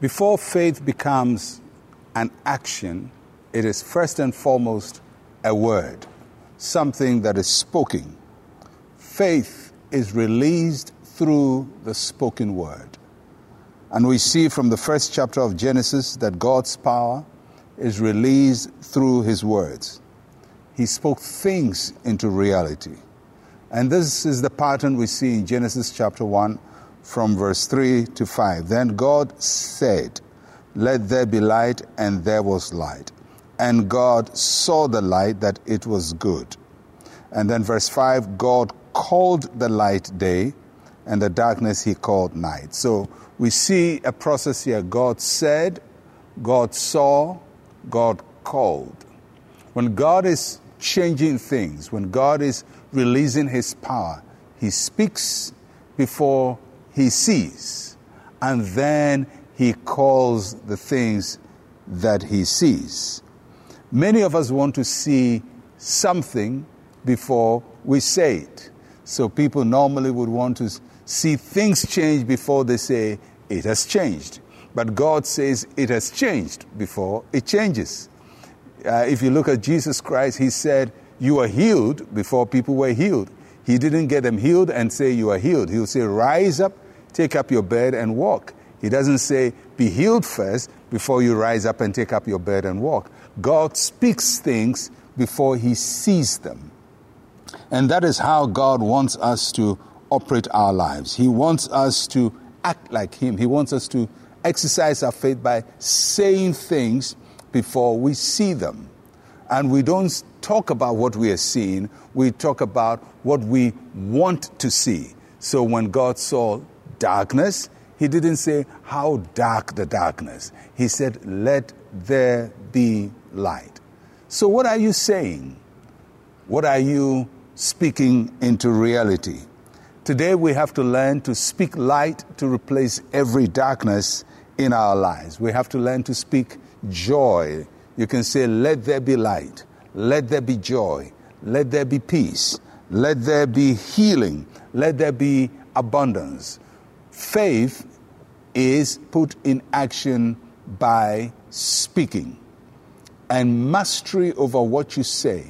Before faith becomes an action, it is first and foremost a word, something that is spoken. Faith is released through the spoken word. And we see from the first chapter of Genesis that God's power is released through his words. He spoke things into reality. And this is the pattern we see in Genesis chapter 1 from verse 3 to 5. Then God said, Let there be light, and there was light. And God saw the light that it was good. And then verse 5 God called the light day, and the darkness he called night. So we see a process here. God said, God saw, God called. When God is changing things, when God is releasing his power, he speaks before he sees, and then he calls the things that he sees. Many of us want to see something before we say it. So people normally would want to see things change before they say it has changed. But God says it has changed before it changes. Uh, if you look at Jesus Christ, he said, You are healed before people were healed. He didn't get them healed and say, You are healed. He'll say, Rise up, take up your bed, and walk. He doesn't say, Be healed first before you rise up and take up your bed and walk. God speaks things before he sees them. And that is how God wants us to operate our lives. He wants us to act like him. He wants us to exercise our faith by saying things before we see them. And we don't talk about what we are seeing, we talk about what we want to see. So when God saw darkness, he didn't say, How dark the darkness. He said, Let there be light. So, what are you saying? What are you speaking into reality? Today, we have to learn to speak light to replace every darkness in our lives. We have to learn to speak joy. You can say, Let there be light, let there be joy, let there be peace, let there be healing, let there be abundance. Faith is put in action by speaking. And mastery over what you say,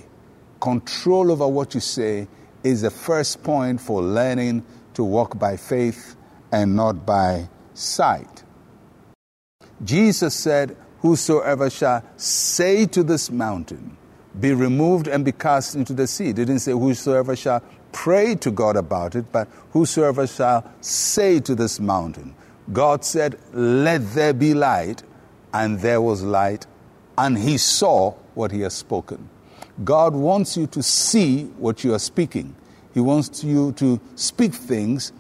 control over what you say, is the first point for learning to walk by faith and not by sight. Jesus said, Whosoever shall say to this mountain, be removed and be cast into the sea. Didn't say whosoever shall pray to God about it, but whosoever shall say to this mountain. God said, Let there be light, and there was light, and he saw what he has spoken. God wants you to see what you are speaking. He wants you to speak things,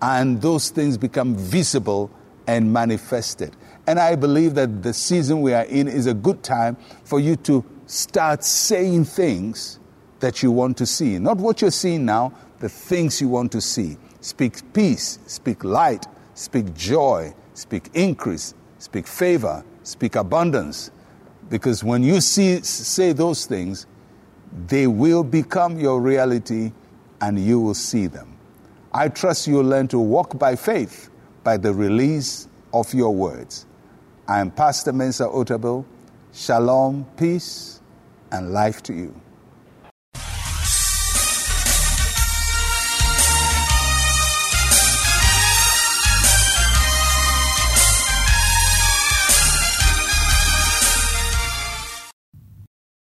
and those things become visible and manifested. And I believe that the season we are in is a good time for you to start saying things that you want to see. Not what you're seeing now, the things you want to see. Speak peace, speak light, speak joy, speak increase, speak favor, speak abundance. Because when you see, say those things, they will become your reality and you will see them. I trust you'll learn to walk by faith by the release of your words. I am Pastor Mensa Otabil. Shalom, peace, and life to you.